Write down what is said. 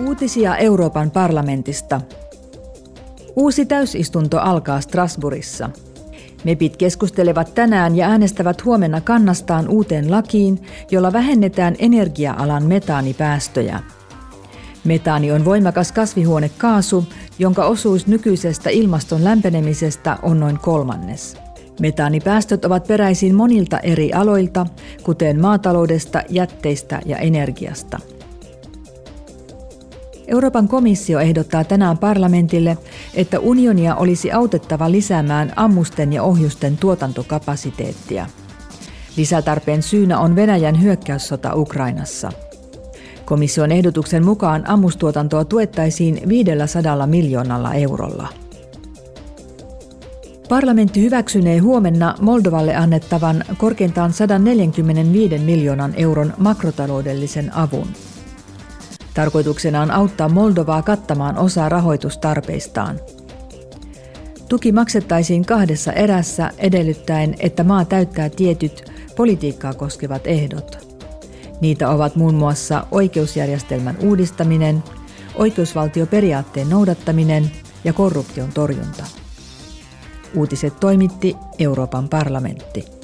Uutisia Euroopan parlamentista. Uusi täysistunto alkaa Strasbourgissa. MEPit keskustelevat tänään ja äänestävät huomenna kannastaan uuteen lakiin, jolla vähennetään energia-alan metaanipäästöjä. Metaani on voimakas kasvihuonekaasu, jonka osuus nykyisestä ilmaston lämpenemisestä on noin kolmannes. Metaanipäästöt ovat peräisin monilta eri aloilta, kuten maataloudesta, jätteistä ja energiasta. Euroopan komissio ehdottaa tänään parlamentille, että unionia olisi autettava lisäämään ammusten ja ohjusten tuotantokapasiteettia. Lisätarpeen syynä on Venäjän hyökkäyssota Ukrainassa. Komission ehdotuksen mukaan ammustuotantoa tuettaisiin 500 miljoonalla eurolla. Parlamentti hyväksynee huomenna Moldovalle annettavan korkeintaan 145 miljoonan euron makrotaloudellisen avun. Tarkoituksena on auttaa Moldovaa kattamaan osa rahoitustarpeistaan. Tuki maksettaisiin kahdessa erässä edellyttäen, että maa täyttää tietyt politiikkaa koskevat ehdot. Niitä ovat muun muassa oikeusjärjestelmän uudistaminen, oikeusvaltioperiaatteen noudattaminen ja korruption torjunta. Uutiset toimitti Euroopan parlamentti.